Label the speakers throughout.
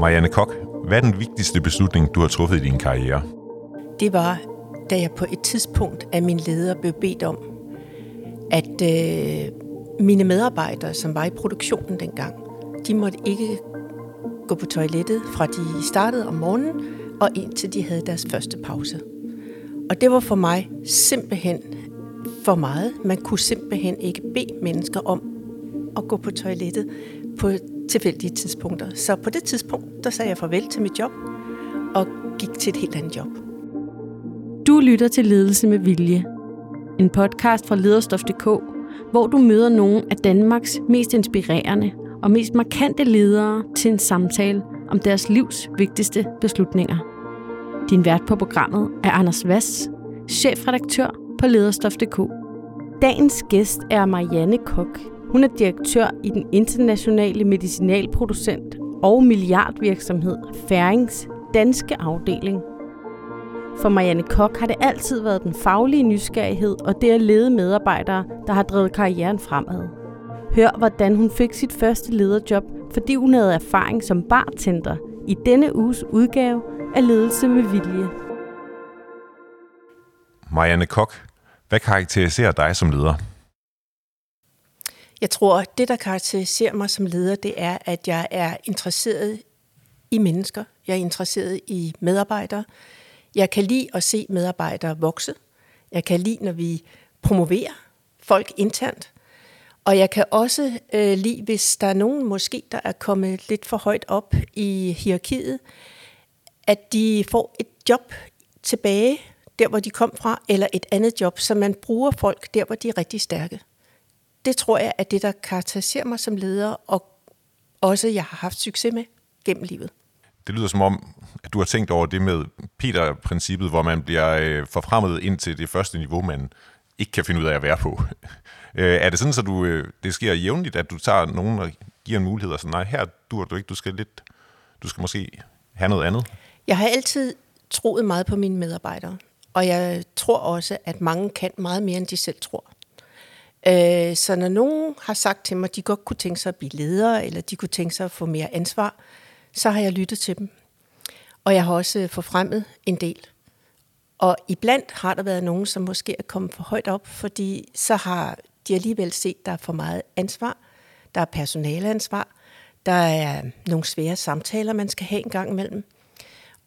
Speaker 1: Marianne Kok, hvad er den vigtigste beslutning, du har truffet i din karriere?
Speaker 2: Det var, da jeg på et tidspunkt af min leder blev bedt om, at øh, mine medarbejdere, som var i produktionen dengang, de måtte ikke gå på toilettet fra de startede om morgenen og indtil de havde deres første pause. Og det var for mig simpelthen for meget. Man kunne simpelthen ikke bede mennesker om at gå på toilettet på tilfældige tidspunkter. Så på det tidspunkt, der sagde jeg farvel til mit job og gik til et helt andet job.
Speaker 3: Du lytter til Ledelse med Vilje. En podcast fra lederstof.dk, hvor du møder nogle af Danmarks mest inspirerende og mest markante ledere til en samtale om deres livs vigtigste beslutninger. Din vært på programmet er Anders Vass, chefredaktør på lederstof.dk. Dagens gæst er Marianne Kok. Hun er direktør i den internationale medicinalproducent og milliardvirksomhed Færings danske afdeling. For Marianne Kok har det altid været den faglige nysgerrighed og det at lede medarbejdere, der har drevet karrieren fremad. Hør, hvordan hun fik sit første lederjob, fordi hun havde erfaring som bartender i denne uges udgave af Ledelse med Vilje.
Speaker 1: Marianne Kok, hvad karakteriserer dig som leder?
Speaker 2: Jeg tror, det, der karakteriserer mig som leder, det er, at jeg er interesseret i mennesker. Jeg er interesseret i medarbejdere. Jeg kan lide at se medarbejdere vokse. Jeg kan lide, når vi promoverer folk internt. Og jeg kan også øh, lide, hvis der er nogen måske, der er kommet lidt for højt op i hierarkiet, at de får et job tilbage, der hvor de kom fra, eller et andet job, så man bruger folk der, hvor de er rigtig stærke. Det tror jeg er det, der karakteriserer mig som leder, og også jeg har haft succes med gennem livet.
Speaker 1: Det lyder som om, at du har tænkt over det med Peter-princippet, hvor man bliver øh, forfremmet ind til det første niveau, man ikke kan finde ud af at være på. Øh, er det sådan, at du, øh, det sker jævnligt, at du tager nogen og giver en mulighed, og så nej, her dur du ikke, du skal lidt, du skal måske have noget andet?
Speaker 2: Jeg har altid troet meget på mine medarbejdere, og jeg tror også, at mange kan meget mere, end de selv tror. Øh, så når nogen har sagt til mig, at de godt kunne tænke sig at blive ledere, eller de kunne tænke sig at få mere ansvar, så har jeg lyttet til dem. Og jeg har også øh, forfremmet en del. Og iblandt har der været nogen, som måske er kommet for højt op, fordi så har de alligevel set, at der er for meget ansvar. Der er personaleansvar. Der er nogle svære samtaler, man skal have en gang imellem.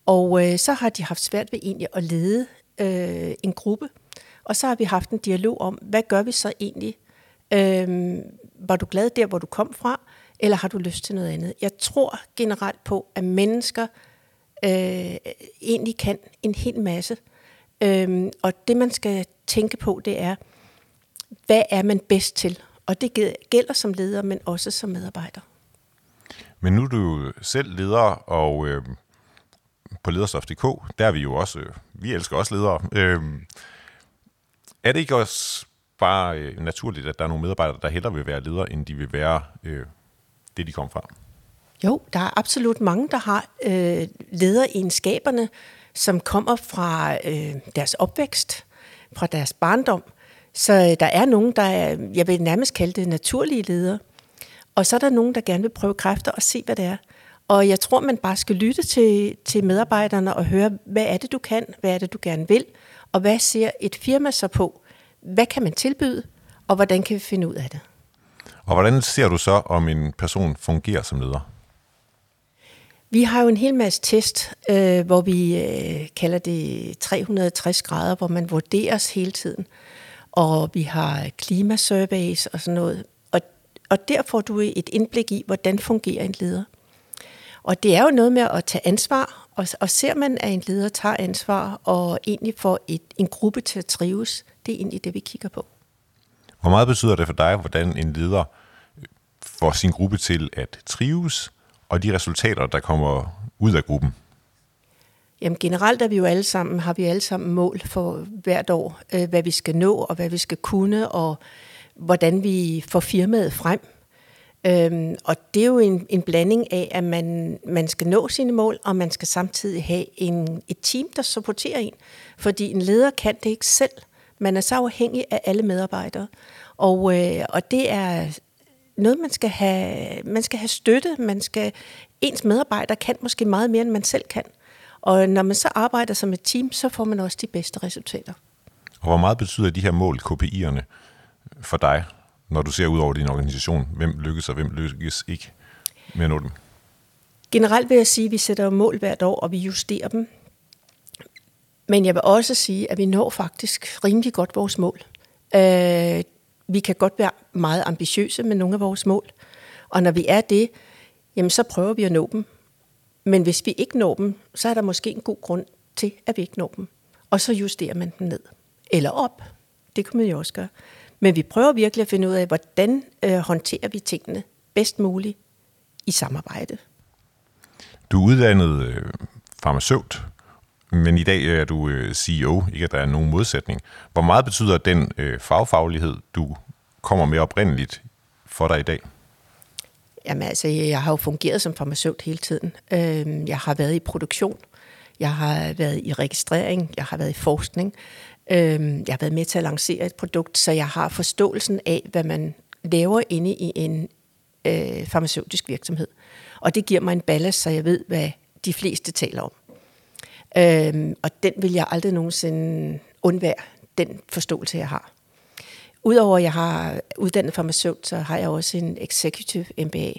Speaker 2: Og øh, så har de haft svært ved egentlig at lede øh, en gruppe. Og så har vi haft en dialog om, hvad gør vi så egentlig? Øhm, var du glad der, hvor du kom fra, eller har du lyst til noget andet? Jeg tror generelt på, at mennesker øh, egentlig kan en hel masse. Øhm, og det, man skal tænke på, det er, hvad er man bedst til? Og det gælder som leder, men også som medarbejder.
Speaker 1: Men nu er du selv leder, og øh, på lederstof.dk, der er vi jo også, øh, vi elsker også ledere. Øh, er det ikke også bare øh, naturligt, at der er nogle medarbejdere, der hellere vil være ledere, end de vil være øh, det, de kom fra?
Speaker 2: Jo, der er absolut mange, der har øh, lederegenskaberne, som kommer fra øh, deres opvækst, fra deres barndom. Så øh, der er nogen, der er, jeg vil nærmest kalde det naturlige ledere. Og så er der nogen, der gerne vil prøve kræfter og se, hvad det er. Og jeg tror, man bare skal lytte til, til medarbejderne og høre, hvad er det, du kan, hvad er det, du gerne vil, og hvad ser et firma så på? Hvad kan man tilbyde, og hvordan kan vi finde ud af det?
Speaker 1: Og hvordan ser du så, om en person fungerer som leder?
Speaker 2: Vi har jo en hel masse test, øh, hvor vi øh, kalder det 360 grader, hvor man vurderes hele tiden. Og vi har klimasurveys og sådan noget. Og, og der får du et indblik i, hvordan fungerer en leder. Og det er jo noget med at tage ansvar, og, og ser man, at en leder tager ansvar og egentlig får et, en gruppe til at trives, det er egentlig det, vi kigger på.
Speaker 1: Hvor meget betyder det for dig, hvordan en leder får sin gruppe til at trives, og de resultater, der kommer ud af gruppen?
Speaker 2: Jamen generelt er vi jo alle sammen, har vi alle sammen mål for hvert år, øh, hvad vi skal nå, og hvad vi skal kunne, og hvordan vi får firmaet frem. Øhm, og det er jo en, en blanding af, at man, man skal nå sine mål, og man skal samtidig have en, et team, der supporterer en. Fordi en leder kan det ikke selv. Man er så afhængig af alle medarbejdere. Og, øh, og det er noget, man skal have, man skal have støtte, man skal ens medarbejdere kan måske meget mere, end man selv kan. Og når man så arbejder som et team, så får man også de bedste resultater.
Speaker 1: Og hvor meget betyder de her mål, KPI'erne, for dig, når du ser ud over din organisation? Hvem lykkes og hvem lykkes ikke med at nå dem?
Speaker 2: Generelt vil jeg sige, at vi sætter mål hvert år, og vi justerer dem. Men jeg vil også sige, at vi når faktisk rimelig godt vores mål. Øh, vi kan godt være meget ambitiøse med nogle af vores mål. Og når vi er det, jamen så prøver vi at nå dem. Men hvis vi ikke når dem, så er der måske en god grund til, at vi ikke når dem. Og så justerer man dem ned. Eller op. Det kunne man jo også gøre. Men vi prøver virkelig at finde ud af, hvordan øh, håndterer vi tingene bedst muligt i samarbejde.
Speaker 1: Du er uddannet øh, farmaceut, men i dag er du øh, CEO, ikke at der er nogen modsætning. Hvor meget betyder den øh, fagfaglighed, du kommer med oprindeligt for dig i dag?
Speaker 2: Jamen altså, jeg har jo fungeret som farmaceut hele tiden. Øhm, jeg har været i produktion, jeg har været i registrering, jeg har været i forskning, Øhm, jeg har været med til at lancere et produkt, så jeg har forståelsen af, hvad man laver inde i en øh, farmaceutisk virksomhed. Og det giver mig en ballast, så jeg ved, hvad de fleste taler om. Øhm, og den vil jeg aldrig nogensinde undvære, den forståelse, jeg har. Udover at jeg har uddannet farmaceut, så har jeg også en executive MBA.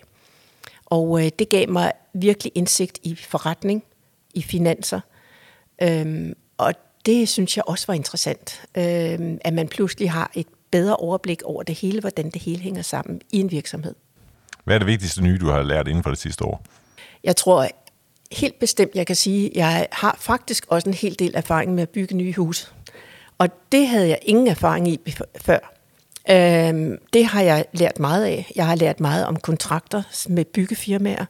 Speaker 2: Og øh, det gav mig virkelig indsigt i forretning, i finanser. Øhm, og det synes jeg også var interessant, øhm, at man pludselig har et bedre overblik over det hele, hvordan det hele hænger sammen i en virksomhed.
Speaker 1: Hvad er det vigtigste nye, du har lært inden for det sidste år?
Speaker 2: Jeg tror helt bestemt, jeg kan sige, at jeg har faktisk også en hel del erfaring med at bygge nye huse. Og det havde jeg ingen erfaring i før. Øhm, det har jeg lært meget af. Jeg har lært meget om kontrakter med byggefirmaer.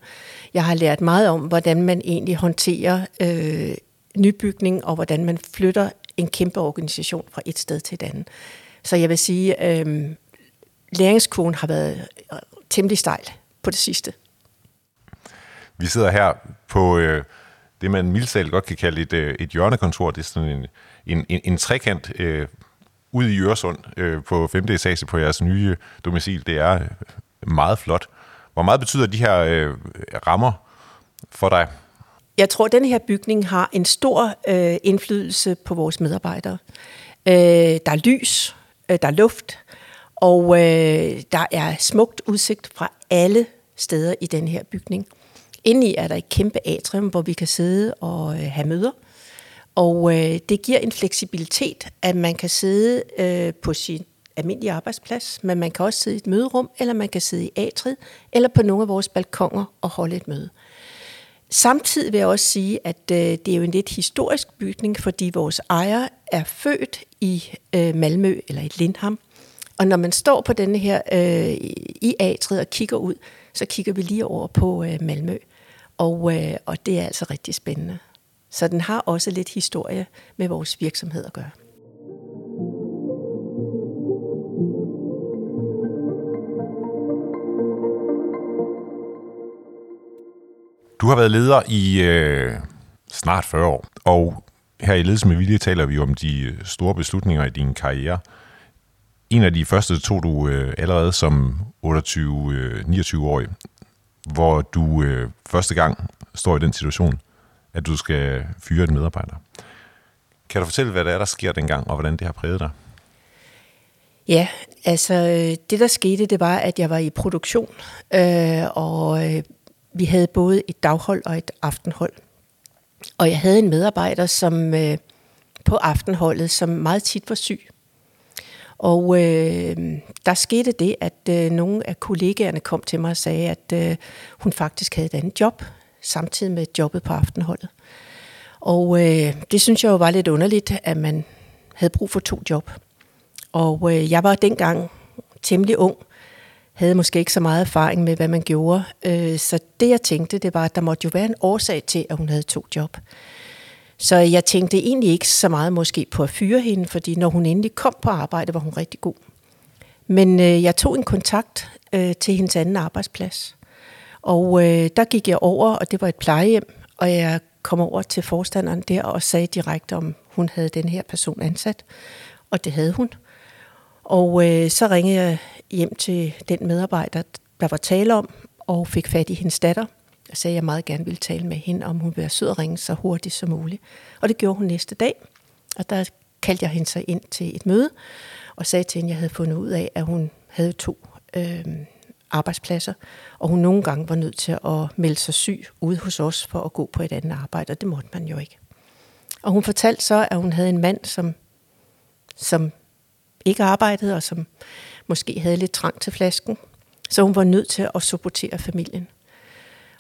Speaker 2: Jeg har lært meget om, hvordan man egentlig håndterer øh, nybygning, og hvordan man flytter en kæmpe organisation fra et sted til et andet. Så jeg vil sige, øh, læringskurven har været øh, temmelig stejl på det sidste.
Speaker 1: Vi sidder her på øh, det, man mildsal godt kan kalde et, øh, et hjørnekontor. Det er sådan en, en, en, en trekant øh, ude i Øresund øh, på 5. etage på jeres nye domicil. Det er øh, meget flot. Hvor meget betyder de her øh, rammer for dig?
Speaker 2: Jeg tror, at den her bygning har en stor øh, indflydelse på vores medarbejdere. Øh, der er lys, øh, der er luft, og øh, der er smukt udsigt fra alle steder i den her bygning. Indeni er der et kæmpe atrium, hvor vi kan sidde og øh, have møder. Og øh, det giver en fleksibilitet, at man kan sidde øh, på sin almindelige arbejdsplads, men man kan også sidde i et møderum, eller man kan sidde i atriet, eller på nogle af vores balkonger og holde et møde. Samtidig vil jeg også sige, at øh, det er jo en lidt historisk bygning, fordi vores ejer er født i øh, Malmø eller i Lindham. Og når man står på denne her øh, i atriet og kigger ud, så kigger vi lige over på øh, Malmø. Og, øh, og det er altså rigtig spændende. Så den har også lidt historie med vores virksomhed at gøre.
Speaker 1: Du har været leder i øh, snart 40 år, og her i Ledelse med Vilje taler vi om de store beslutninger i din karriere. En af de første tog du øh, allerede som 28-29-årig, øh, hvor du øh, første gang står i den situation, at du skal fyre en medarbejder. Kan du fortælle, hvad der er, der sker dengang, og hvordan det har præget dig?
Speaker 2: Ja, altså øh, det der skete, det var, at jeg var i produktion, øh, og øh, vi havde både et daghold og et aftenhold. Og jeg havde en medarbejder, som øh, på aftenholdet, som meget tit var syg. Og øh, der skete det, at øh, nogle af kollegaerne kom til mig og sagde, at øh, hun faktisk havde et andet job, samtidig med jobbet på aftenholdet. Og øh, det synes jeg jo var lidt underligt, at man havde brug for to job. Og øh, jeg var dengang temmelig ung, havde måske ikke så meget erfaring med, hvad man gjorde. Øh, så det jeg tænkte, det var, at der måtte jo være en årsag til, at hun havde to job. Så jeg tænkte egentlig ikke så meget måske på at fyre hende, fordi når hun endelig kom på arbejde, var hun rigtig god. Men øh, jeg tog en kontakt øh, til hendes anden arbejdsplads. Og øh, der gik jeg over, og det var et plejehjem, og jeg kom over til forstanderen der og sagde direkte, om hun havde den her person ansat. Og det havde hun. Og øh, så ringede jeg hjem til den medarbejder, der var tale om, og fik fat i hendes datter, Jeg sagde, at jeg meget gerne ville tale med hende, om hun ville være sød og ringe så hurtigt som muligt. Og det gjorde hun næste dag. Og der kaldte jeg hende så ind til et møde, og sagde til hende, at jeg havde fundet ud af, at hun havde to øh, arbejdspladser, og hun nogle gange var nødt til at melde sig syg ude hos os for at gå på et andet arbejde, og det måtte man jo ikke. Og hun fortalte så, at hun havde en mand, som, som ikke arbejdede, og som måske havde lidt trang til flasken, så hun var nødt til at supportere familien.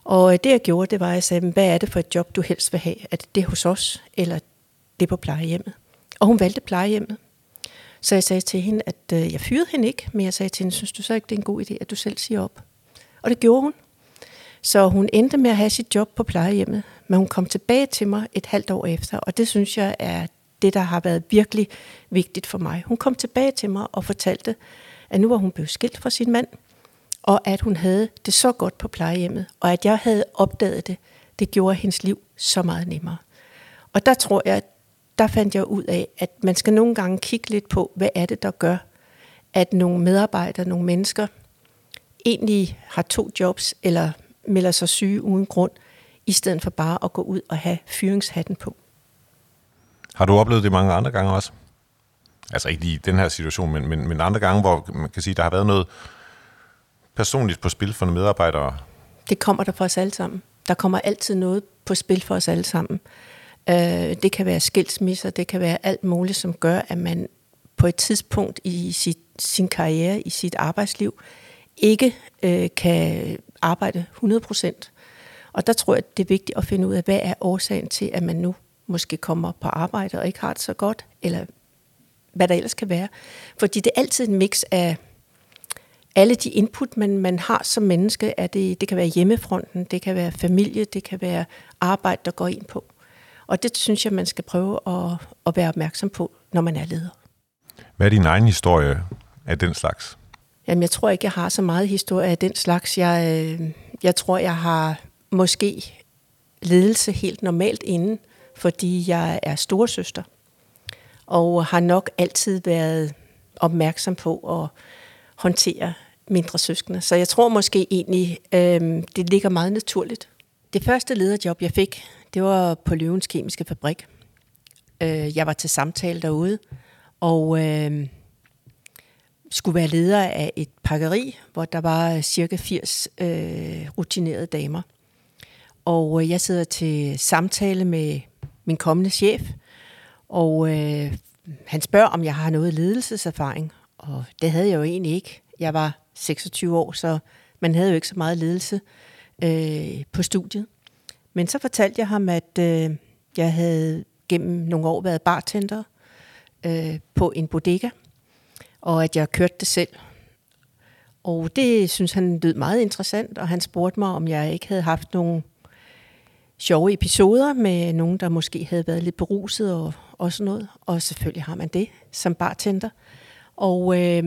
Speaker 2: Og øh, det jeg gjorde, det var, at jeg sagde, hvad er det for et job, du helst vil have? Er det det hos os, eller det på plejehjemmet? Og hun valgte plejehjemmet. Så jeg sagde til hende, at øh, jeg fyrede hende ikke, men jeg sagde til hende, synes du så ikke, det er en god idé, at du selv siger op? Og det gjorde hun. Så hun endte med at have sit job på plejehjemmet, men hun kom tilbage til mig et halvt år efter, og det synes jeg er det, der har været virkelig vigtigt for mig. Hun kom tilbage til mig og fortalte, at nu var hun blevet skilt fra sin mand, og at hun havde det så godt på plejehjemmet, og at jeg havde opdaget det, det gjorde hendes liv så meget nemmere. Og der tror jeg, der fandt jeg ud af, at man skal nogle gange kigge lidt på, hvad er det, der gør, at nogle medarbejdere, nogle mennesker, egentlig har to jobs, eller melder sig syge uden grund, i stedet for bare at gå ud og have fyringshatten på.
Speaker 1: Har du oplevet det mange andre gange også? Altså ikke i den her situation, men, men, men andre gange, hvor man kan sige, der har været noget personligt på spil for nogle medarbejdere?
Speaker 2: Det kommer der for os alle sammen. Der kommer altid noget på spil for os alle sammen. Øh, det kan være skilsmisser, det kan være alt muligt, som gør, at man på et tidspunkt i sit, sin karriere, i sit arbejdsliv, ikke øh, kan arbejde 100%. Og der tror jeg, det er vigtigt at finde ud af, hvad er årsagen til, at man nu måske kommer på arbejde og ikke har det så godt, eller hvad der ellers kan være. Fordi det er altid en mix af alle de input, man, man har som menneske. Er det, det kan være hjemmefronten, det kan være familie, det kan være arbejde, der går ind på. Og det synes jeg, man skal prøve at, at være opmærksom på, når man er leder.
Speaker 1: Hvad er din egen historie af den slags?
Speaker 2: Jamen, jeg tror ikke, jeg har så meget historie af den slags. Jeg, øh, jeg tror, jeg har måske ledelse helt normalt inden, fordi jeg er storesøster, og har nok altid været opmærksom på at håndtere mindre søskende. Så jeg tror måske egentlig, øh, det ligger meget naturligt. Det første lederjob, jeg fik, det var på Løvens Kemiske Fabrik. Øh, jeg var til samtale derude, og øh, skulle være leder af et pakkeri, hvor der var cirka 80 øh, rutinerede damer. Og øh, jeg sidder til samtale med min kommende chef, og øh, han spørger, om jeg har noget ledelseserfaring. Og det havde jeg jo egentlig ikke. Jeg var 26 år, så man havde jo ikke så meget ledelse øh, på studiet. Men så fortalte jeg ham, at øh, jeg havde gennem nogle år været bartender øh, på en bodega, og at jeg kørte det selv. Og det synes han lød meget interessant, og han spurgte mig, om jeg ikke havde haft nogle sjove episoder med nogen, der måske havde været lidt beruset og, og sådan noget. Og selvfølgelig har man det som bartender. Og øh,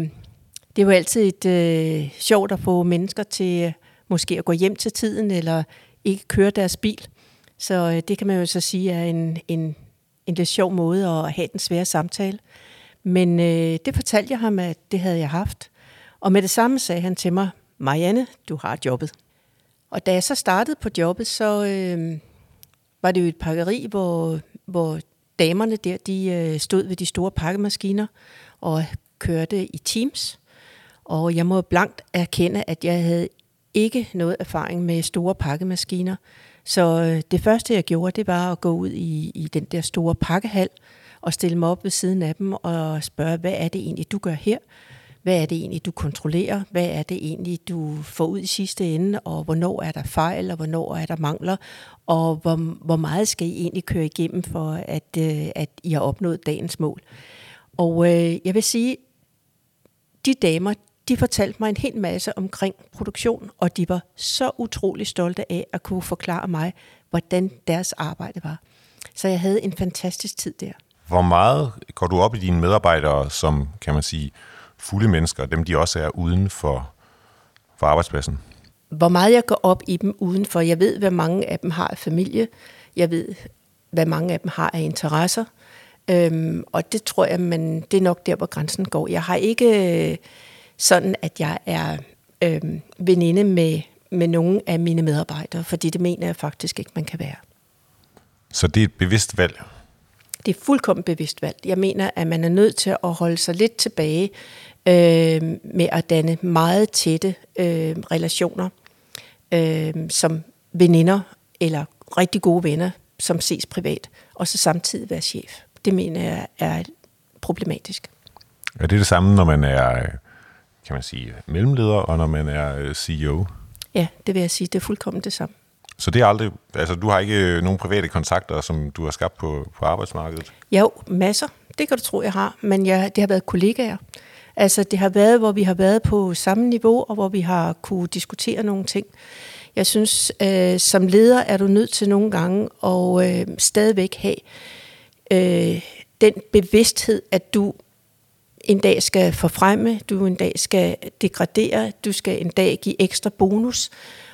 Speaker 2: det er jo altid et øh, sjovt at få mennesker til øh, måske at gå hjem til tiden, eller ikke køre deres bil. Så øh, det kan man jo så sige er en, en, en lidt sjov måde at have den svære samtale. Men øh, det fortalte jeg ham, at det havde jeg haft. Og med det samme sagde han til mig, Marianne, du har jobbet. Og da jeg så startede på jobbet, så øh, var det jo et pakkeri, hvor, hvor damerne der, de øh, stod ved de store pakkemaskiner og kørte i Teams. Og jeg må blankt erkende, at jeg havde ikke noget erfaring med store pakkemaskiner. Så øh, det første, jeg gjorde, det var at gå ud i, i den der store pakkehal og stille mig op ved siden af dem og spørge, hvad er det egentlig, du gør her? Hvad er det egentlig, du kontrollerer? Hvad er det egentlig, du får ud i sidste ende? Og hvornår er der fejl, og hvornår er der mangler? Og hvor, hvor meget skal I egentlig køre igennem for, at, øh, at I har opnået dagens mål? Og øh, jeg vil sige, de damer, de fortalte mig en hel masse omkring produktion, og de var så utrolig stolte af at kunne forklare mig, hvordan deres arbejde var. Så jeg havde en fantastisk tid der.
Speaker 1: Hvor meget går du op i dine medarbejdere, som kan man sige, fulde mennesker, dem de også er uden for, for arbejdspladsen?
Speaker 2: Hvor meget jeg går op i dem udenfor. Jeg ved, hvad mange af dem har af familie. Jeg ved, hvad mange af dem har af interesser. Øhm, og det tror jeg, men det er nok der, hvor grænsen går. Jeg har ikke sådan, at jeg er øhm, veninde med, med nogle af mine medarbejdere, fordi det mener jeg faktisk ikke, man kan være.
Speaker 1: Så det er et bevidst valg?
Speaker 2: Det er fuldkommen bevidst valg. Jeg mener, at man er nødt til at holde sig lidt tilbage øh, med at danne meget tætte øh, relationer øh, som veninder eller rigtig gode venner, som ses privat, og så samtidig være chef. Det mener jeg er problematisk.
Speaker 1: Er det det samme, når man er kan man sige, mellemleder, og når man er øh, CEO?
Speaker 2: Ja, det vil jeg sige. Det er fuldkommen det samme.
Speaker 1: Så det er aldrig, altså du har ikke øh, nogen private kontakter, som du har skabt på, på arbejdsmarkedet?
Speaker 2: Jo, masser. Det kan du tro, jeg har. Men jeg, det har været kollegaer. Altså det har været, hvor vi har været på samme niveau, og hvor vi har kunne diskutere nogle ting. Jeg synes, øh, som leder er du nødt til nogle gange at øh, stadigvæk have øh, den bevidsthed, at du en dag skal forfremme, du en dag skal degradere, du skal en dag give ekstra bonus.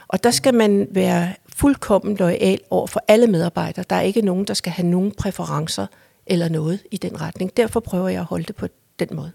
Speaker 2: Og der skal man være fuldkommen lojal over for alle medarbejdere. Der er ikke nogen, der skal have nogen præferencer eller noget i den retning. Derfor prøver jeg at holde det på den måde.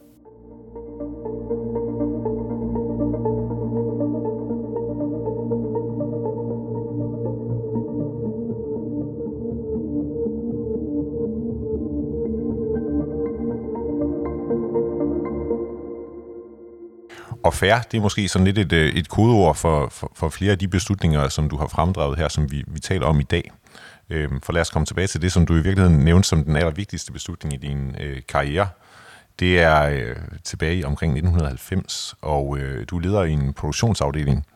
Speaker 1: Og fair, det er måske sådan lidt et, øh, et kodeord for, for, for flere af de beslutninger, som du har fremdraget her, som vi, vi taler om i dag. Øhm, for lad os komme tilbage til det, som du i virkeligheden nævnte som den allervigtigste beslutning i din øh, karriere. Det er øh, tilbage omkring 1990, og øh, du leder i en produktionsafdeling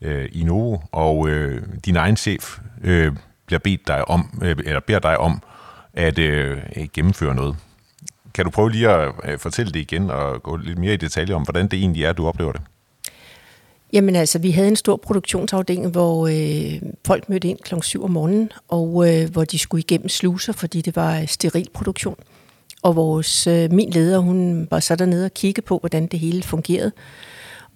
Speaker 1: øh, i Novo, og øh, din egen chef øh, bliver bedt dig om, øh, eller beder dig om at øh, gennemføre noget. Kan du prøve lige at øh, fortælle det igen og gå lidt mere i detalje om, hvordan det egentlig er, du oplever det?
Speaker 2: Jamen altså, vi havde en stor produktionsafdeling, hvor øh, folk mødte ind kl. 7 om morgenen, og øh, hvor de skulle igennem sluser, fordi det var øh, steril produktion. Og vores, øh, min leder, hun var så dernede og kigge på, hvordan det hele fungerede.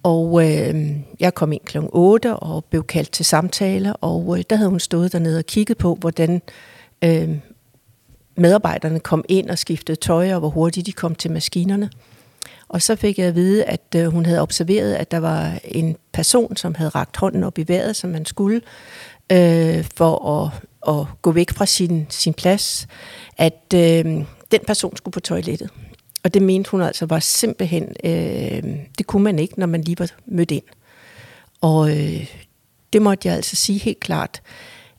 Speaker 2: Og øh, jeg kom ind kl. 8 og blev kaldt til samtale, og øh, der havde hun stået dernede og kigget på, hvordan øh, medarbejderne kom ind og skiftede tøj, og hvor hurtigt de kom til maskinerne. Og så fik jeg at vide, at øh, hun havde observeret, at der var en person, som havde ragt hånden op i vejret, som man skulle, øh, for at, at gå væk fra sin, sin plads, at øh, den person skulle på toilettet. Og det mente hun altså var simpelthen, øh, det kunne man ikke, når man lige var mødt ind. Og øh, det måtte jeg altså sige helt klart,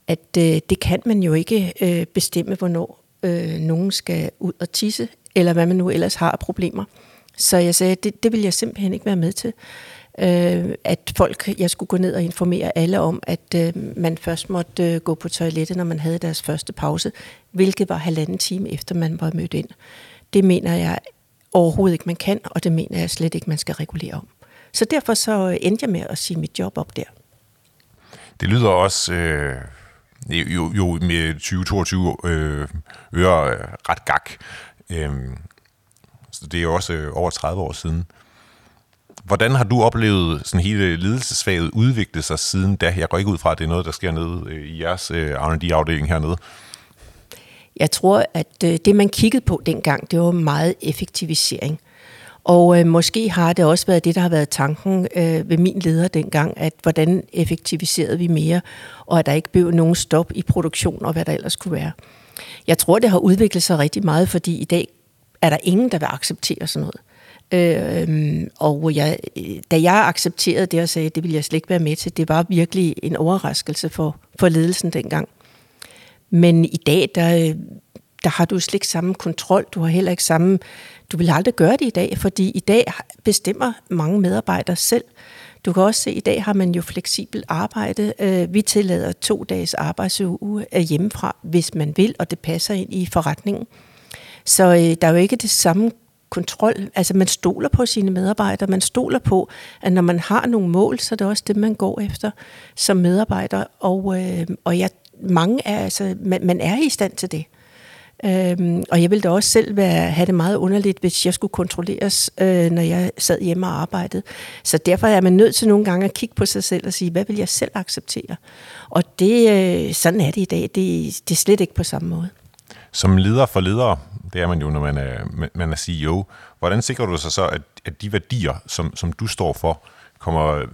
Speaker 2: at øh, det kan man jo ikke øh, bestemme, hvornår øh, nogen skal ud og tisse, eller hvad man nu ellers har af problemer. Så jeg sagde, det, det vil jeg simpelthen ikke være med til. Øh, at folk, jeg skulle gå ned og informere alle om, at øh, man først måtte øh, gå på toilettet, når man havde deres første pause, hvilket var halvanden time efter man var mødt ind. Det mener jeg overhovedet ikke, man kan, og det mener jeg slet ikke, man skal regulere om. Så derfor så øh, endte jeg med at sige mit job op der.
Speaker 1: Det lyder også... Øh jo, jo med 2022 øh, øre øh, ret gak. Øh, så det er jo også øh, over 30 år siden. Hvordan har du oplevet sådan hele ledelsesfaget udvikle sig siden da? Jeg går ikke ud fra, at det er noget, der sker nede øh, i jeres øh, R&D-afdeling hernede.
Speaker 2: Jeg tror, at øh, det, man kiggede på dengang, det var meget effektivisering. Og øh, måske har det også været det, der har været tanken øh, ved min leder dengang, at hvordan effektiviserede vi mere, og at der ikke blev nogen stop i produktion og hvad der ellers kunne være. Jeg tror, det har udviklet sig rigtig meget, fordi i dag er der ingen, der vil acceptere sådan noget. Øh, og jeg, øh, da jeg accepterede det og sagde, at det ville jeg slet ikke være med til, det var virkelig en overraskelse for, for ledelsen dengang. Men i dag, der, øh, der har du slet ikke samme kontrol, du har heller ikke samme du vil aldrig gøre det i dag, fordi i dag bestemmer mange medarbejdere selv. Du kan også se, at i dag har man jo fleksibelt arbejde. Øh, vi tillader to dages arbejdsuge øh, hjemmefra, hvis man vil, og det passer ind i forretningen. Så øh, der er jo ikke det samme kontrol. Altså man stoler på sine medarbejdere. Man stoler på, at når man har nogle mål, så er det også det, man går efter som medarbejder. Og, øh, og jeg, mange er, altså, man, man er i stand til det. Øhm, og jeg ville da også selv være, have det meget underligt, hvis jeg skulle kontrolleres, øh, når jeg sad hjemme og arbejdede. Så derfor er man nødt til nogle gange at kigge på sig selv og sige, hvad vil jeg selv acceptere? Og det, øh, sådan er det i dag. Det, det er slet ikke på samme måde.
Speaker 1: Som leder for ledere, det er man jo, når man er, man er CEO. Hvordan sikrer du sig så, at, at de værdier, som, som du står for, kommer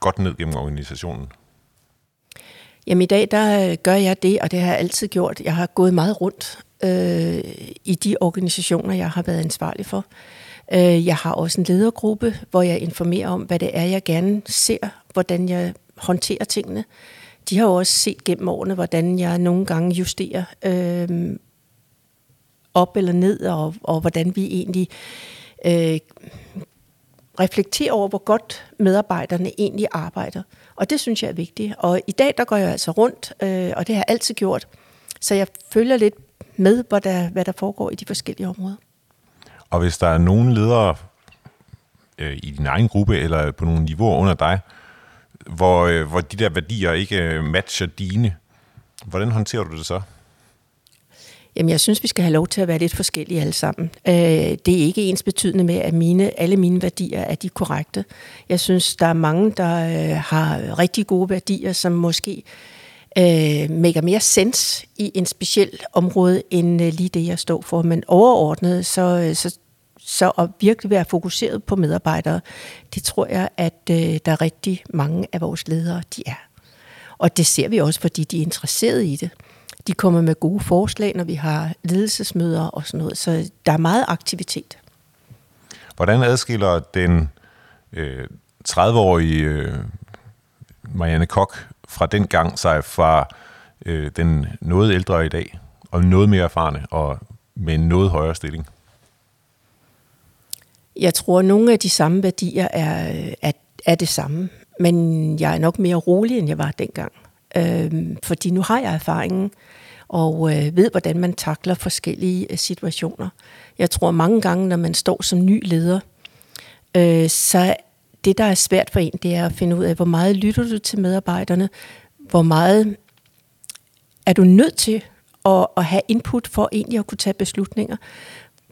Speaker 1: godt ned gennem organisationen?
Speaker 2: Jamen i dag, der øh, gør jeg det, og det har jeg altid gjort. Jeg har gået meget rundt øh, i de organisationer, jeg har været ansvarlig for. Øh, jeg har også en ledergruppe, hvor jeg informerer om, hvad det er, jeg gerne ser, hvordan jeg håndterer tingene. De har jo også set gennem årene, hvordan jeg nogle gange justerer øh, op eller ned, og, og hvordan vi egentlig øh, reflekterer over, hvor godt medarbejderne egentlig arbejder. Og det synes jeg er vigtigt. Og i dag, der går jeg altså rundt, øh, og det har jeg altid gjort. Så jeg følger lidt med, hvad der, hvad der foregår i de forskellige områder.
Speaker 1: Og hvis der er nogen ledere øh, i din egen gruppe, eller på nogle niveauer under dig, hvor, øh, hvor de der værdier ikke øh, matcher dine, hvordan håndterer du det så?
Speaker 2: Jamen, jeg synes, vi skal have lov til at være lidt forskellige alle sammen. Øh, det er ikke ens betydende med, at mine, alle mine værdier er de korrekte. Jeg synes, der er mange, der øh, har rigtig gode værdier, som måske øh, maker mere sens i en speciel område, end øh, lige det, jeg står for. Men overordnet, så, øh, så, så at virkelig være fokuseret på medarbejdere, det tror jeg, at øh, der er rigtig mange af vores ledere, de er. Og det ser vi også, fordi de er interesserede i det. De kommer med gode forslag, når vi har ledelsesmøder og sådan noget. Så der er meget aktivitet.
Speaker 1: Hvordan adskiller den øh, 30-årige øh, Marianne Kok fra den gang sig fra øh, den noget ældre i dag, og noget mere erfarne, og med en noget højere stilling?
Speaker 2: Jeg tror, at nogle af de samme værdier er, er, er det samme, men jeg er nok mere rolig, end jeg var dengang. Øh, fordi nu har jeg erfaringen, og øh, ved, hvordan man takler forskellige øh, situationer. Jeg tror mange gange, når man står som ny leder, øh, så det, der er svært for en, det er at finde ud af, hvor meget lytter du til medarbejderne, hvor meget er du nødt til at, at have input for egentlig at kunne tage beslutninger.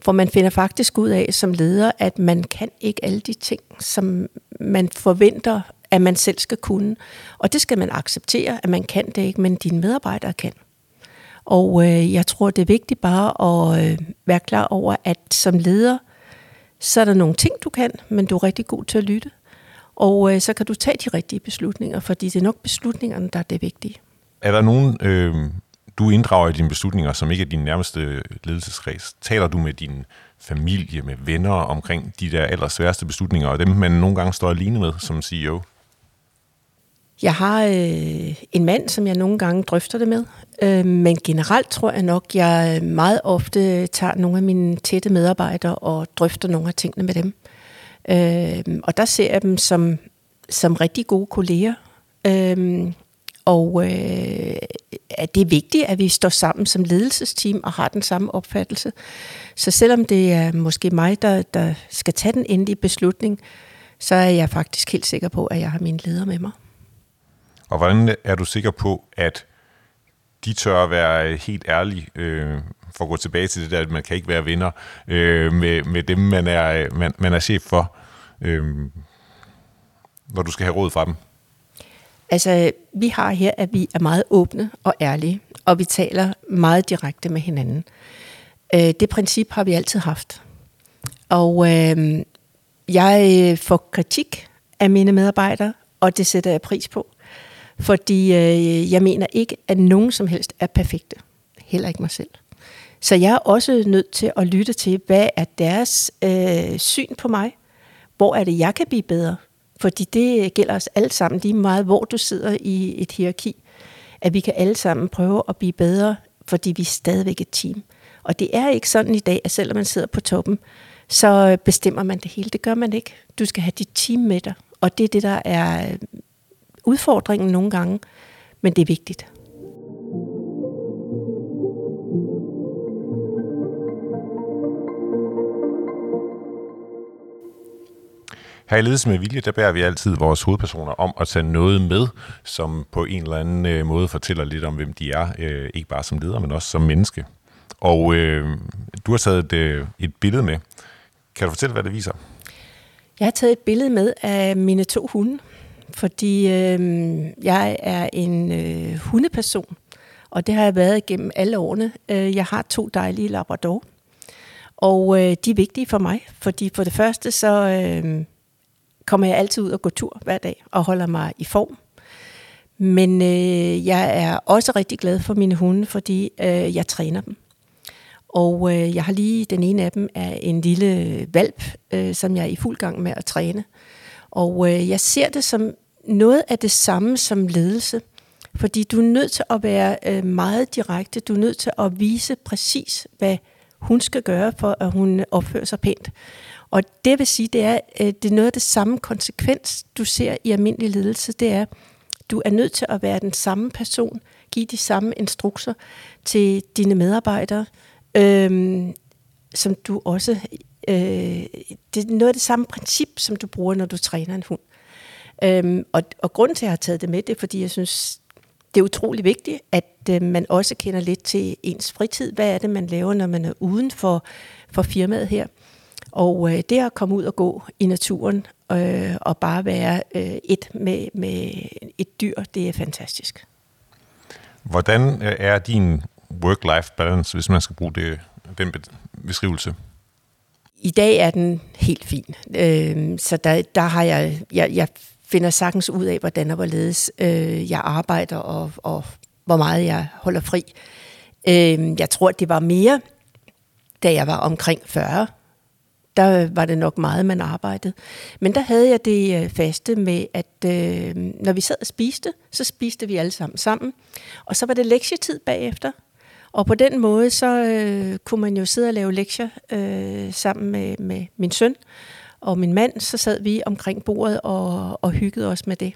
Speaker 2: For man finder faktisk ud af som leder, at man kan ikke alle de ting, som man forventer, at man selv skal kunne. Og det skal man acceptere, at man kan det ikke, men dine medarbejdere kan. Og øh, jeg tror, det er vigtigt bare at øh, være klar over, at som leder, så er der nogle ting, du kan, men du er rigtig god til at lytte. Og øh, så kan du tage de rigtige beslutninger, fordi det er nok beslutningerne, der er det vigtige.
Speaker 1: Er der nogen, øh, du inddrager i dine beslutninger, som ikke er din nærmeste ledelseskreds? Taler du med din familie, med venner omkring de der allersværeste beslutninger, og dem man nogle gange står alene med som CEO?
Speaker 2: Jeg har øh, en mand, som jeg nogle gange drøfter det med, øh, men generelt tror jeg nok, jeg øh, meget ofte tager nogle af mine tætte medarbejdere og drøfter nogle af tingene med dem. Øh, og der ser jeg dem som, som rigtig gode kolleger. Øh, og øh, at det er vigtigt, at vi står sammen som ledelsesteam og har den samme opfattelse. Så selvom det er måske mig, der, der skal tage den endelige beslutning, så er jeg faktisk helt sikker på, at jeg har mine ledere med mig.
Speaker 1: Og hvordan er du sikker på, at de tør at være helt ærlige, øh, for at gå tilbage til det der, at man kan ikke være vinder øh, med, med dem, man er, man, man er chef for, øh, når du skal have råd fra dem?
Speaker 2: Altså, vi har her, at vi er meget åbne og ærlige, og vi taler meget direkte med hinanden. Øh, det princip har vi altid haft. Og øh, jeg øh, får kritik af mine medarbejdere, og det sætter jeg pris på. Fordi øh, jeg mener ikke, at nogen som helst er perfekte. Heller ikke mig selv. Så jeg er også nødt til at lytte til, hvad er deres øh, syn på mig? Hvor er det, jeg kan blive bedre? Fordi det gælder os alle sammen lige meget, hvor du sidder i et hierarki. At vi kan alle sammen prøve at blive bedre, fordi vi er stadigvæk et team. Og det er ikke sådan i dag, at selvom man sidder på toppen, så bestemmer man det hele. Det gør man ikke. Du skal have dit team med dig. Og det er det, der er udfordringen nogle gange, men det er vigtigt.
Speaker 1: Her i Ledelse med Vilje, der bærer vi altid vores hovedpersoner om at tage noget med, som på en eller anden øh, måde fortæller lidt om, hvem de er. Øh, ikke bare som leder, men også som menneske. Og øh, du har taget et, øh, et billede med. Kan du fortælle, hvad det viser?
Speaker 2: Jeg har taget et billede med af mine to hunde fordi øh, jeg er en øh, hundeperson, og det har jeg været igennem alle årene. Øh, jeg har to dejlige labrador, og øh, de er vigtige for mig, fordi for det første så øh, kommer jeg altid ud og går tur hver dag og holder mig i form. Men øh, jeg er også rigtig glad for mine hunde, fordi øh, jeg træner dem. Og øh, jeg har lige, den ene af dem er en lille valp, øh, som jeg er i fuld gang med at træne. Og øh, jeg ser det som noget af det samme som ledelse. Fordi du er nødt til at være øh, meget direkte. Du er nødt til at vise præcis, hvad hun skal gøre, for at hun opfører sig pænt. Og det vil sige, det er, øh, det er noget af det samme konsekvens, du ser i almindelig ledelse. Det er, du er nødt til at være den samme person, give de samme instrukser til dine medarbejdere, øhm, som du også... Øh, det er noget af det samme princip, som du bruger, når du træner en hund. Øhm, og, og grunden til, at jeg har taget det med, det er, fordi jeg synes, det er utrolig vigtigt, at øh, man også kender lidt til ens fritid. Hvad er det, man laver, når man er uden for, for firmaet her? Og øh, det at komme ud og gå i naturen øh, og bare være øh, et med, med et dyr, det er fantastisk.
Speaker 1: Hvordan øh, er din work-life balance, hvis man skal bruge det, den beskrivelse?
Speaker 2: I dag er den helt fin. Øh, så der, der har jeg, jeg, jeg finder sagtens ud af, hvordan og hvorledes øh, jeg arbejder, og, og hvor meget jeg holder fri. Øh, jeg tror, det var mere, da jeg var omkring 40. Der var det nok meget, man arbejdede. Men der havde jeg det øh, faste med, at øh, når vi sad og spiste, så spiste vi alle sammen sammen. Og så var det lektietid bagefter. Og på den måde, så øh, kunne man jo sidde og lave lektier øh, sammen med, med min søn og min mand, så sad vi omkring bordet og, og hyggede os med det.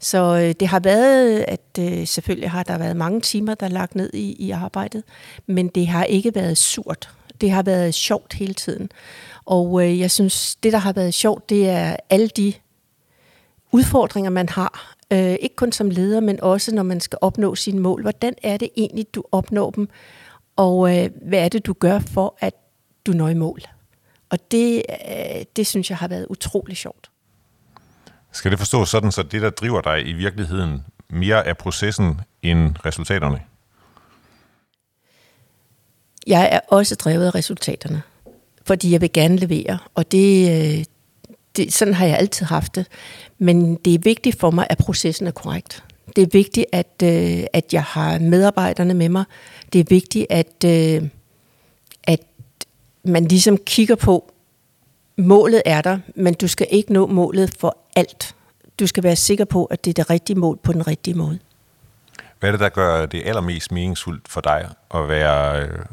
Speaker 2: Så øh, det har været, at øh, selvfølgelig har der været mange timer, der er lagt ned i, i arbejdet, men det har ikke været surt. Det har været sjovt hele tiden. Og øh, jeg synes, det der har været sjovt, det er alle de udfordringer, man har. Øh, ikke kun som leder, men også når man skal opnå sine mål. Hvordan er det egentlig, du opnår dem? Og øh, hvad er det, du gør for, at du når i mål? Og det, øh, det synes jeg har været utrolig sjovt.
Speaker 1: Skal det forstås sådan, så det, der driver dig i virkeligheden, mere er processen end resultaterne?
Speaker 2: Jeg er også drevet af resultaterne, fordi jeg vil gerne levere, og det, øh, det, sådan har jeg altid haft det. Men det er vigtigt for mig, at processen er korrekt. Det er vigtigt, at, øh, at jeg har medarbejderne med mig. Det er vigtigt, at, man ligesom kigger på, målet er der, men du skal ikke nå målet for alt. Du skal være sikker på, at det er det rigtige mål på den rigtige måde.
Speaker 1: Hvad er det, der gør det allermest meningsfuldt for dig at være øh,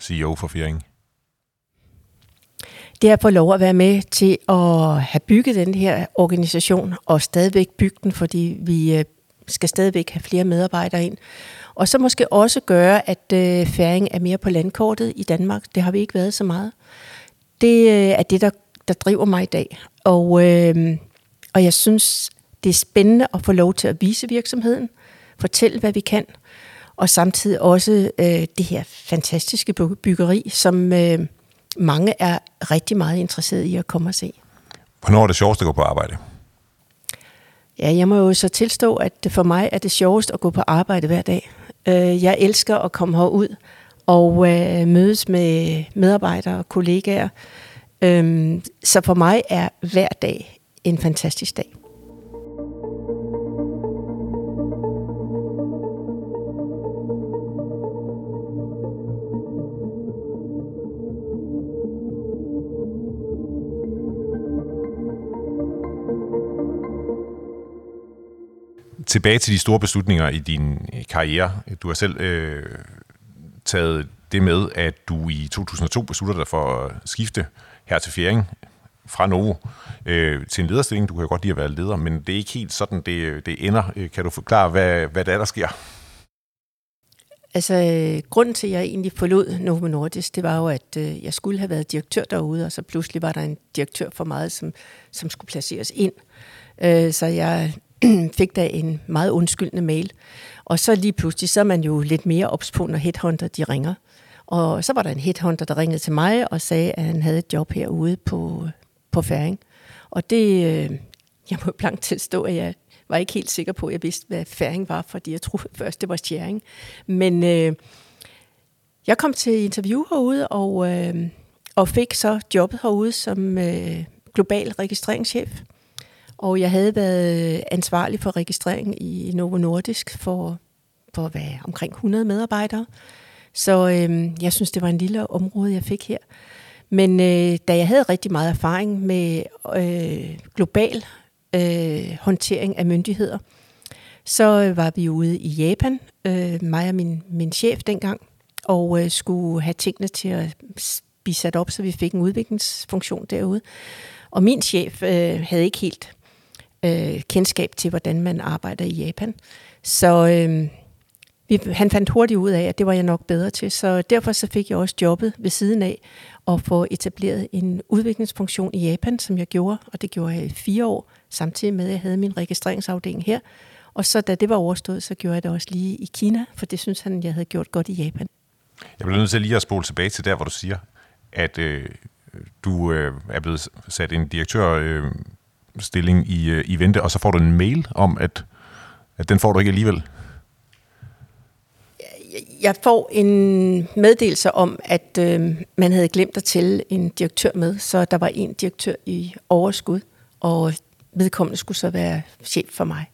Speaker 1: CEO for Firing?
Speaker 2: Det er at få lov at være med til at have bygget den her organisation, og stadigvæk bygge den, fordi vi øh, skal stadigvæk have flere medarbejdere ind. Og så måske også gøre, at øh, færing er mere på landkortet i Danmark. Det har vi ikke været så meget. Det øh, er det, der, der driver mig i dag. Og, øh, og jeg synes, det er spændende at få lov til at vise virksomheden, fortælle, hvad vi kan, og samtidig også øh, det her fantastiske byggeri, som øh, mange er rigtig meget interesseret i at komme og se.
Speaker 1: Hvornår er det sjovest at gå på arbejde?
Speaker 2: Ja, jeg må jo så tilstå, at for mig er det sjovest at gå på arbejde hver dag. Øh, jeg elsker at komme herud og øh, mødes med medarbejdere og kollegaer. Øh, så for mig er hver dag en fantastisk dag.
Speaker 1: Tilbage til de store beslutninger i din øh, karriere. Du har selv øh, taget det med, at du i 2002 beslutter dig for at skifte her til Fjering fra Novo øh, til en lederstilling. Du kan jo godt lide at være leder, men det er ikke helt sådan, det, det ender. Øh, kan du forklare, hvad, hvad det er, der sker?
Speaker 2: Altså, øh, grunden til, at jeg egentlig forlod Novo Nordisk, det var jo, at øh, jeg skulle have været direktør derude, og så pludselig var der en direktør for meget, som, som skulle placeres ind. Øh, så jeg fik da en meget undskyldende mail. Og så lige pludselig, så er man jo lidt mere ops på, når headhunter de ringer. Og så var der en headhunter, der ringede til mig og sagde, at han havde et job herude på, på Færing. Og det, øh, jeg må blankt tilstå, at jeg var ikke helt sikker på, at jeg vidste, hvad Færing var, fordi jeg troede først, det var Sjæring. Men øh, jeg kom til interview herude, og, øh, og fik så jobbet herude som øh, global registreringschef. Og jeg havde været øh, ansvarlig for registrering i Novo Nordisk for, for hvad, omkring 100 medarbejdere. Så øh, jeg synes, det var en lille område, jeg fik her. Men øh, da jeg havde rigtig meget erfaring med øh, global øh, håndtering af myndigheder, så øh, var vi ude i Japan, øh, mig og min, min chef dengang, og øh, skulle have tingene til at blive sat op, så vi fik en udviklingsfunktion derude. Og min chef øh, havde ikke helt øh, kendskab til, hvordan man arbejder i Japan. Så øh, vi, han fandt hurtigt ud af, at det var jeg nok bedre til. Så derfor så fik jeg også jobbet ved siden af at få etableret en udviklingsfunktion i Japan, som jeg gjorde, og det gjorde jeg i fire år, samtidig med, at jeg havde min registreringsafdeling her. Og så da det var overstået, så gjorde jeg det også lige i Kina, for det synes han, jeg havde gjort godt i Japan.
Speaker 1: Jeg bliver nødt til lige at spole tilbage til der, hvor du siger, at øh, du øh, er blevet sat en direktør... øh, i, øh, i vente, og så får du en mail om, at, at den får du ikke alligevel.
Speaker 2: Jeg får en meddelelse om, at øh, man havde glemt at tælle en direktør med, så der var en direktør i overskud, og vedkommende skulle så være chef for mig.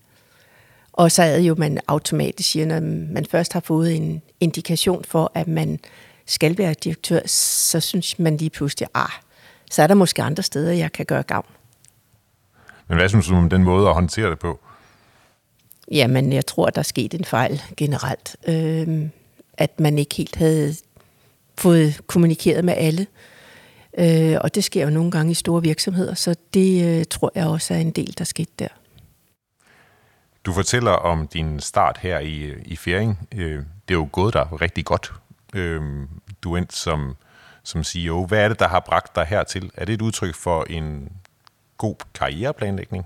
Speaker 2: Og så er jo, man automatisk siger, når man først har fået en indikation for, at man skal være direktør, så synes man lige pludselig, ah, så er der måske andre steder, jeg kan gøre gavn.
Speaker 1: Men hvad synes du om den måde at håndtere det på?
Speaker 2: Jamen, jeg tror, der er sket en fejl generelt. Øh, at man ikke helt havde fået kommunikeret med alle. Øh, og det sker jo nogle gange i store virksomheder, så det øh, tror jeg også er en del, der skete der.
Speaker 1: Du fortæller om din start her i, i Færing. Øh, det er jo gået der rigtig godt. Øh, du endte som, som CEO. Hvad er det, der har bragt dig hertil? Er det et udtryk for en god karriereplanlægning?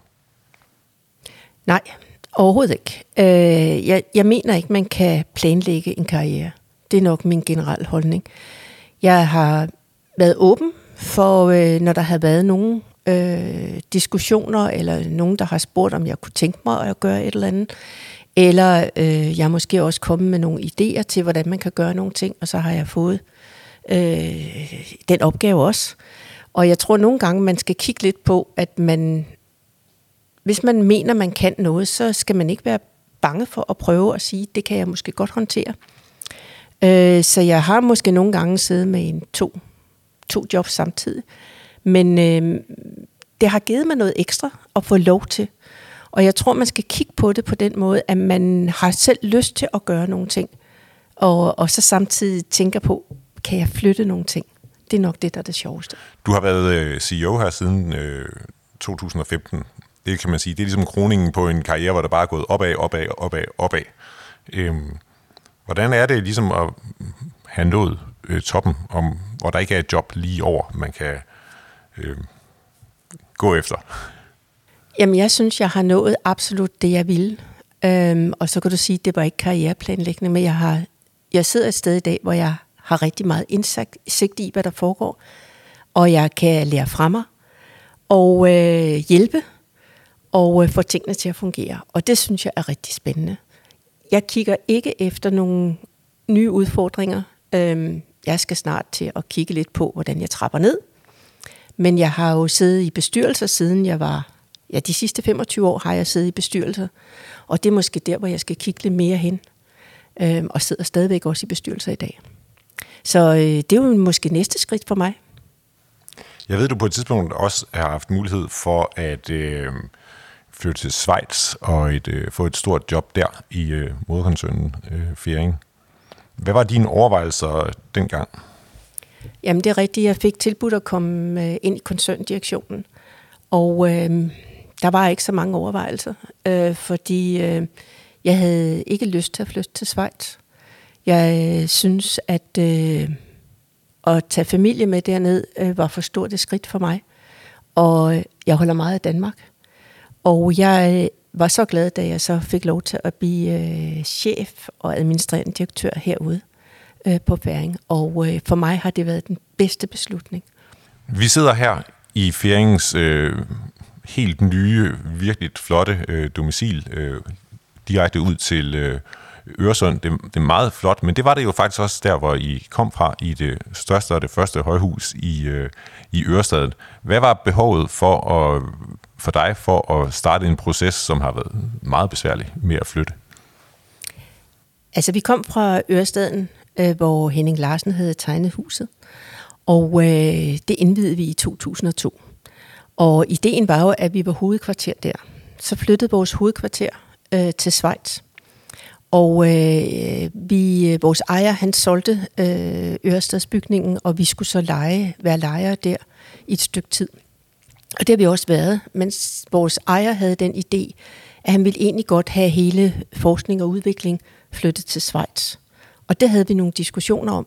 Speaker 2: Nej, overhovedet ikke. Øh, jeg, jeg mener ikke, man kan planlægge en karriere. Det er nok min generelle holdning. Jeg har været åben for, øh, når der har været nogen øh, diskussioner, eller nogen, der har spurgt, om jeg kunne tænke mig at gøre et eller andet. Eller øh, jeg er måske også kommet med nogle idéer til, hvordan man kan gøre nogle ting, og så har jeg fået øh, den opgave også. Og jeg tror nogle gange, man skal kigge lidt på, at man, hvis man mener, man kan noget, så skal man ikke være bange for at prøve at sige, det kan jeg måske godt håndtere. Øh, så jeg har måske nogle gange siddet med en to, to jobs samtidig. Men øh, det har givet mig noget ekstra at få lov til. Og jeg tror, man skal kigge på det på den måde, at man har selv lyst til at gøre nogle ting. Og, og så samtidig tænker på, kan jeg flytte nogle ting? Det er nok det, der er det sjoveste.
Speaker 1: Du har været øh, CEO her siden øh, 2015. Det kan man sige, det er ligesom kroningen på en karriere, hvor der bare er gået opad, opad, opad, opad. Øhm, hvordan er det ligesom at have nået øh, toppen, om, hvor der ikke er et job lige over, man kan øh, gå efter?
Speaker 2: Jamen, jeg synes, jeg har nået absolut det, jeg ville. Øhm, og så kan du sige, at det var ikke karriereplanlægning, men jeg, har, jeg sidder et sted i dag, hvor jeg har rigtig meget indsigt i, hvad der foregår, og jeg kan lære fra mig og øh, hjælpe og øh, få tingene til at fungere. Og det synes jeg er rigtig spændende. Jeg kigger ikke efter nogle nye udfordringer. Øhm, jeg skal snart til at kigge lidt på, hvordan jeg trapper ned. Men jeg har jo siddet i bestyrelser, siden jeg var... Ja, de sidste 25 år har jeg siddet i bestyrelser. Og det er måske der, hvor jeg skal kigge lidt mere hen. Øhm, og sidder stadigvæk også i bestyrelser i dag. Så øh, det er jo måske næste skridt for mig.
Speaker 1: Jeg ved, du på et tidspunkt også har haft mulighed for at øh, flytte til Schweiz og et, øh, få et stort job der i øh, moderkoncernen øh, Fering. Hvad var dine overvejelser dengang?
Speaker 2: Jamen det er rigtigt. Jeg fik tilbudt at komme øh, ind i koncerndirektionen. Og øh, der var ikke så mange overvejelser, øh, fordi øh, jeg havde ikke lyst til at flytte til Schweiz. Jeg øh, synes, at øh, at tage familie med derned øh, var for stort et skridt for mig. Og øh, jeg holder meget af Danmark. Og jeg øh, var så glad, da jeg så fik lov til at blive øh, chef og administrerende direktør herude øh, på Færing. Og øh, for mig har det været den bedste beslutning.
Speaker 1: Vi sidder her i Færingens øh, helt nye, virkelig flotte øh, domicil, øh, direkte ud til øh, Øresund. Det, det er meget flot, men det var det jo faktisk også der, hvor I kom fra, i det største og det første højhus i, øh, i Ørestaden. Hvad var behovet for at for dig for at starte en proces, som har været meget besværlig med at flytte?
Speaker 2: Altså, vi kom fra Ørestaden, øh, hvor Henning Larsen havde tegnet huset, og øh, det indvidede vi i 2002. Og ideen var jo, at vi var hovedkvarter der. Så flyttede vores hovedkvarter øh, til Schweiz. Og øh, vi, øh, vores ejer, han solgte øh, Ørestadsbygningen, og vi skulle så lege, være lejere der i et stykke tid. Og det har vi også været, mens vores ejer havde den idé, at han ville egentlig godt have hele forskning og udvikling flyttet til Schweiz. Og det havde vi nogle diskussioner om,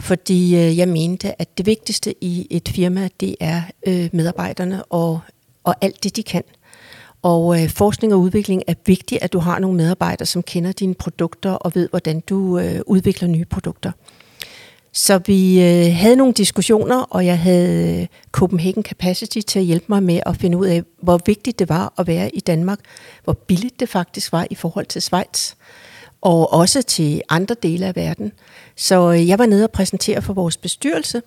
Speaker 2: fordi øh, jeg mente, at det vigtigste i et firma, det er øh, medarbejderne og, og alt det, de kan. Og øh, forskning og udvikling er vigtigt, at du har nogle medarbejdere, som kender dine produkter og ved, hvordan du øh, udvikler nye produkter. Så vi øh, havde nogle diskussioner, og jeg havde øh, Copenhagen Capacity til at hjælpe mig med at finde ud af, hvor vigtigt det var at være i Danmark, hvor billigt det faktisk var i forhold til Schweiz, og også til andre dele af verden. Så øh, jeg var nede og præsentere for vores bestyrelse,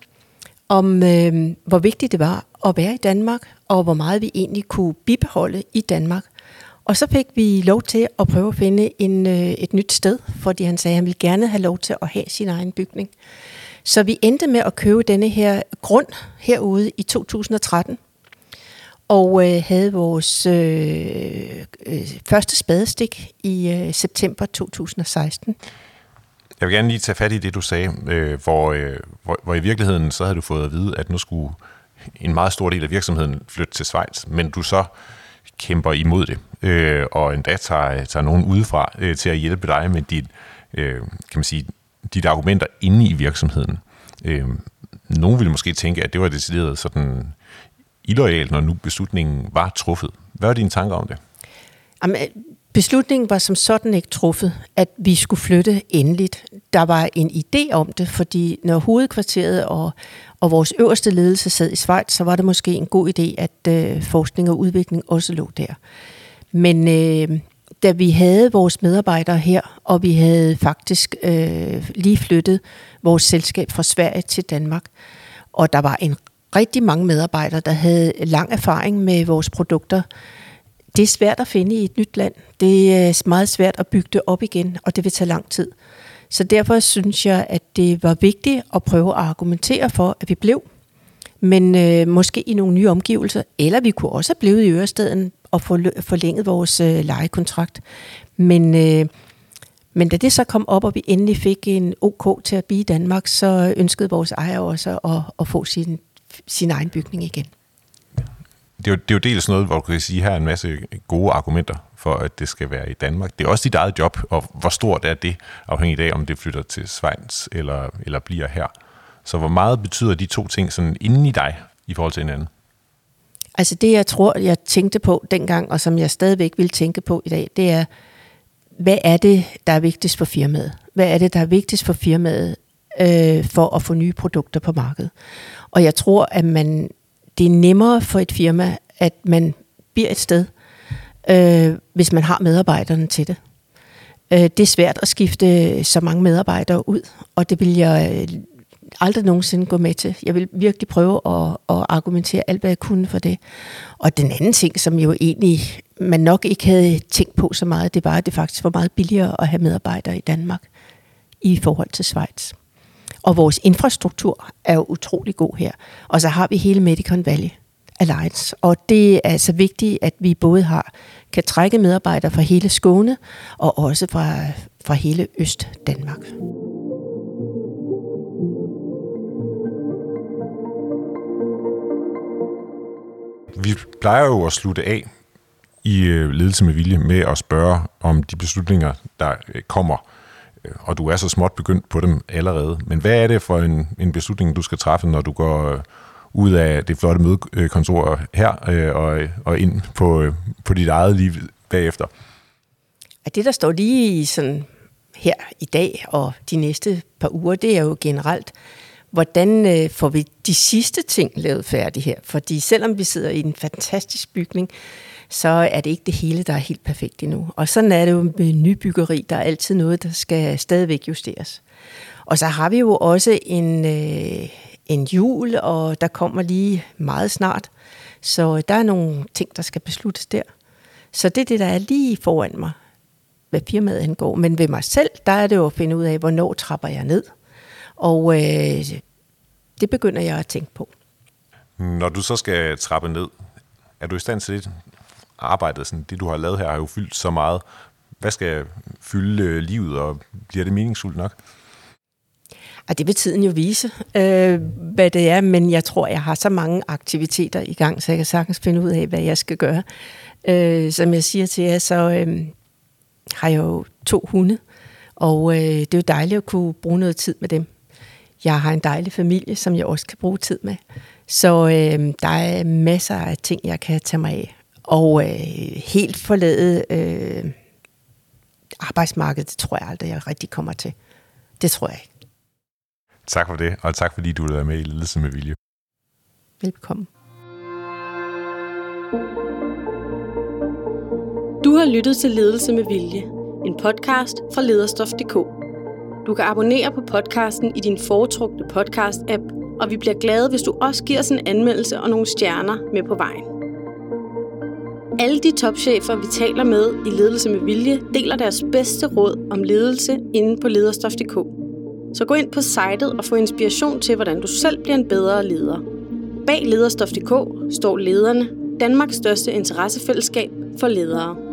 Speaker 2: om øh, hvor vigtigt det var at være i Danmark, og hvor meget vi egentlig kunne bibeholde i Danmark. Og så fik vi lov til at prøve at finde en, øh, et nyt sted, fordi han sagde, at han ville gerne have lov til at have sin egen bygning. Så vi endte med at købe denne her grund herude i 2013, og øh, havde vores øh, øh, første spadestik i øh, september 2016.
Speaker 1: Jeg vil gerne lige tage fat i det, du sagde, øh, hvor, øh, hvor, hvor i virkeligheden så havde du fået at vide, at nu skulle en meget stor del af virksomheden flytte til Schweiz, men du så kæmper imod det, øh, og endda tager, tager nogen udefra øh, til at hjælpe dig med dit, øh, kan man sige, dit argumenter inde i virksomheden. Øh, nogen ville måske tænke, at det var decideret sådan illoyalt, når nu beslutningen var truffet. Hvad er dine tanker om det?
Speaker 2: Jamen, beslutningen var som sådan ikke truffet, at vi skulle flytte endeligt. Der var en idé om det, fordi når hovedkvarteret og, og vores øverste ledelse sad i Schweiz, så var det måske en god idé, at øh, forskning og udvikling også lå der. Men øh, da vi havde vores medarbejdere her, og vi havde faktisk øh, lige flyttet vores selskab fra Sverige til Danmark, og der var en rigtig mange medarbejdere, der havde lang erfaring med vores produkter. Det er svært at finde i et nyt land. Det er øh, meget svært at bygge det op igen, og det vil tage lang tid. Så derfor synes jeg, at det var vigtigt at prøve at argumentere for, at vi blev. Men øh, måske i nogle nye omgivelser, eller vi kunne også have blevet i Ørestaden og forlænget vores øh, lejekontrakt. Men, øh, men da det så kom op, og vi endelig fik en OK til at blive i Danmark, så ønskede vores ejer også at, at få sin sin egen bygning igen.
Speaker 1: Det er, jo, det er jo dels noget, hvor du kan sige, her er en masse gode argumenter for, at det skal være i Danmark. Det er også dit eget job, og hvor stort er det, afhængigt af, om det flytter til Schweiz eller, eller bliver her. Så hvor meget betyder de to ting sådan inden i dig i forhold til hinanden?
Speaker 2: Altså det, jeg tror, jeg tænkte på dengang, og som jeg stadigvæk vil tænke på i dag, det er, hvad er det, der er vigtigst for firmaet? Hvad er det, der er vigtigst for firmaet øh, for at få nye produkter på markedet? Og jeg tror, at man, det er nemmere for et firma, at man bliver et sted, øh, hvis man har medarbejderne til det. Øh, det er svært at skifte så mange medarbejdere ud, og det vil jeg øh, aldrig nogensinde gå med til. Jeg vil virkelig prøve at, at argumentere alt, hvad jeg kunne for det. Og den anden ting, som jo egentlig man nok ikke havde tænkt på så meget, det var, at det faktisk var meget billigere at have medarbejdere i Danmark i forhold til Schweiz. Og vores infrastruktur er jo utrolig god her. Og så har vi hele Medicon Valley Alliance. Og det er altså vigtigt, at vi både har kan trække medarbejdere fra hele Skåne og også fra, fra hele Øst Danmark.
Speaker 1: Vi plejer jo at slutte af i øh, ledelse med vilje med at spørge om de beslutninger, der øh, kommer og du er så småt begyndt på dem allerede. Men hvad er det for en, en beslutning, du skal træffe, når du går øh, ud af det flotte mødekontor her øh, og, og ind på, øh, på dit eget liv bagefter?
Speaker 2: Det, der står lige sådan her i dag og de næste par uger, det er jo generelt, hvordan får vi de sidste ting lavet færdige her? Fordi selvom vi sidder i en fantastisk bygning, så er det ikke det hele, der er helt perfekt endnu. Og sådan er det jo med nybyggeri. Der er altid noget, der skal stadigvæk justeres. Og så har vi jo også en, øh, en jul, og der kommer lige meget snart Så der er nogle ting, der skal besluttes der. Så det er det, der er lige foran mig, hvad firmaet angår. Men ved mig selv, der er det jo at finde ud af, hvornår trapper jeg ned. Og øh, det begynder jeg at tænke på.
Speaker 1: Når du så skal trappe ned, er du i stand til det? Arbejdet, sådan, det du har lavet her, har jo fyldt så meget. Hvad skal fylde øh, livet, og bliver det meningsfuldt nok?
Speaker 2: Og det vil tiden jo vise, øh, hvad det er, men jeg tror, jeg har så mange aktiviteter i gang, så jeg kan sagtens finde ud af, hvad jeg skal gøre. Øh, som jeg siger til jer, så øh, har jeg jo to hunde, og øh, det er jo dejligt at kunne bruge noget tid med dem. Jeg har en dejlig familie, som jeg også kan bruge tid med. Så øh, der er masser af ting, jeg kan tage mig af. Og øh, helt forlade øh, arbejdsmarkedet, det tror jeg aldrig, jeg rigtig kommer til. Det tror jeg ikke.
Speaker 1: Tak for det, og tak fordi du er med i Ledelse med Vilje.
Speaker 2: Velkommen.
Speaker 3: Du har lyttet til Ledelse med Vilje, en podcast fra lederstof.dk. Du kan abonnere på podcasten i din foretrukne podcast-app, og vi bliver glade, hvis du også giver os en anmeldelse og nogle stjerner med på vejen. Alle de topchefer, vi taler med i Ledelse med Vilje, deler deres bedste råd om ledelse inde på lederstof.dk. Så gå ind på sitet og få inspiration til, hvordan du selv bliver en bedre leder. Bag lederstof.dk står lederne, Danmarks største interessefællesskab for ledere.